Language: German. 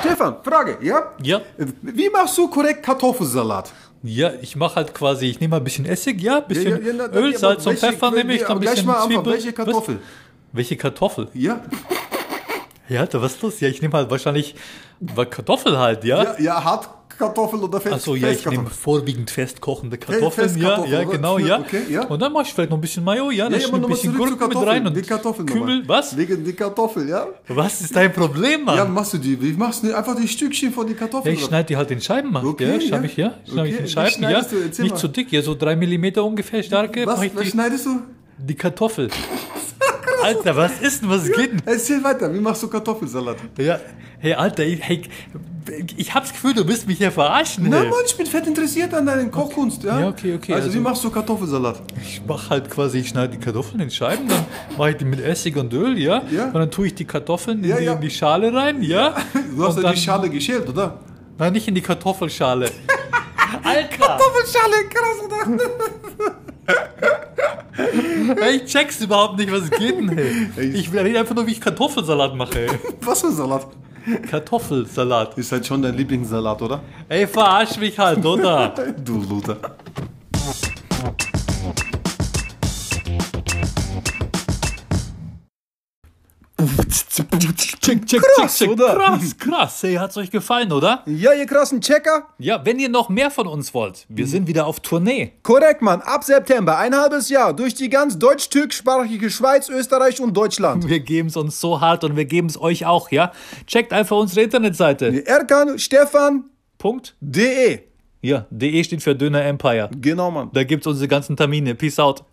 Stefan, Frage, ja? Ja. Wie machst du korrekt Kartoffelsalat? Ja, ich mache halt quasi, ich nehme mal ein bisschen Essig, ja, ein bisschen Ja, ja, ja, na, Öl, Salz und welche- Pfeffer nehme ich, dann ein bisschen mal Anfang, Zwiebel. welche Kartoffel? Was? Welche Kartoffel? Ja? Ja, Alter, was los? Ja, ich nehme halt wahrscheinlich Kartoffel halt, ja? Ja, ja Hartkartoffel oder Fest, Achso, ja, ich nehme vorwiegend festkochende Kartoffeln, Festkartoffeln, ja, ja, genau, ja. Okay, ja. Und dann mache ich vielleicht noch ein bisschen Mayo, ja, dann Ja, ja, ein bisschen Gurken mit rein und die Kartoffel Kümmel, nochmal. was? Wegen die Kartoffel, ja? Was ist dein Problem, Mann? Ja, Ja, machst du die? Wie machst du einfach die Stückchen von die Kartoffeln? ich schneide die halt in Scheiben, Mann. Okay, ja, schneide ja. ich, ja. Schneide ich Okay, in wie Scheiben, ja. du? Nicht zu dick, ja, so drei Millimeter ungefähr starke. was, ich was die, schneidest du? die Kartoffel. Alter, was ist denn, was geht denn? Erzähl weiter, wie machst du Kartoffelsalat? Ja, hey, Alter, ich, hey, ich hab's Gefühl, du willst mich hier verarschen. Na hey. Mann, ich bin fett interessiert an deiner Kochkunst, ja? Ja, okay, okay, Also, wie also- machst du Kartoffelsalat? Ich mache halt quasi, ich schneide die Kartoffeln in Scheiben, dann mache ich die mit Essig und Öl, ja? Ja. Und dann tue ich die Kartoffeln in, Ja, die, ja. in die Schale rein, ja? Du hast ja dann, die Schale geschält, oder? Nein, nicht in die Kartoffelschale. Alter! Kartoffelschale, krass, oder? Ey, ich check's überhaupt nicht, was geht denn, hey? Ich will einfach nur, wie ich Kartoffelsalat mache, ey. Was für Salat? Kartoffelsalat. Ist halt schon dein Lieblingssalat, oder? Ey, verarsch mich halt, oder? Du Luther. Check, check, Krass, check, check. oder? Krass, krass. Hey, hat's euch gefallen, oder? Ja, ihr krassen Checker. Ja, wenn ihr noch mehr von uns wollt, wir Mhm. sind wieder auf Tournee. Korrekt, Mann. Ab September, ein halbes Jahr, durch die ganz deutsch-türkischsprachige Schweiz, Österreich und Deutschland. Wir geben's uns so hart und wir geben's euch auch, ja? Checkt einfach unsere Internetseite. Erkan Stefan Punkt. de. Ja, DE steht für Döner Empire. Genau, Mann. Da gibt's unsere ganzen Termine. Peace out.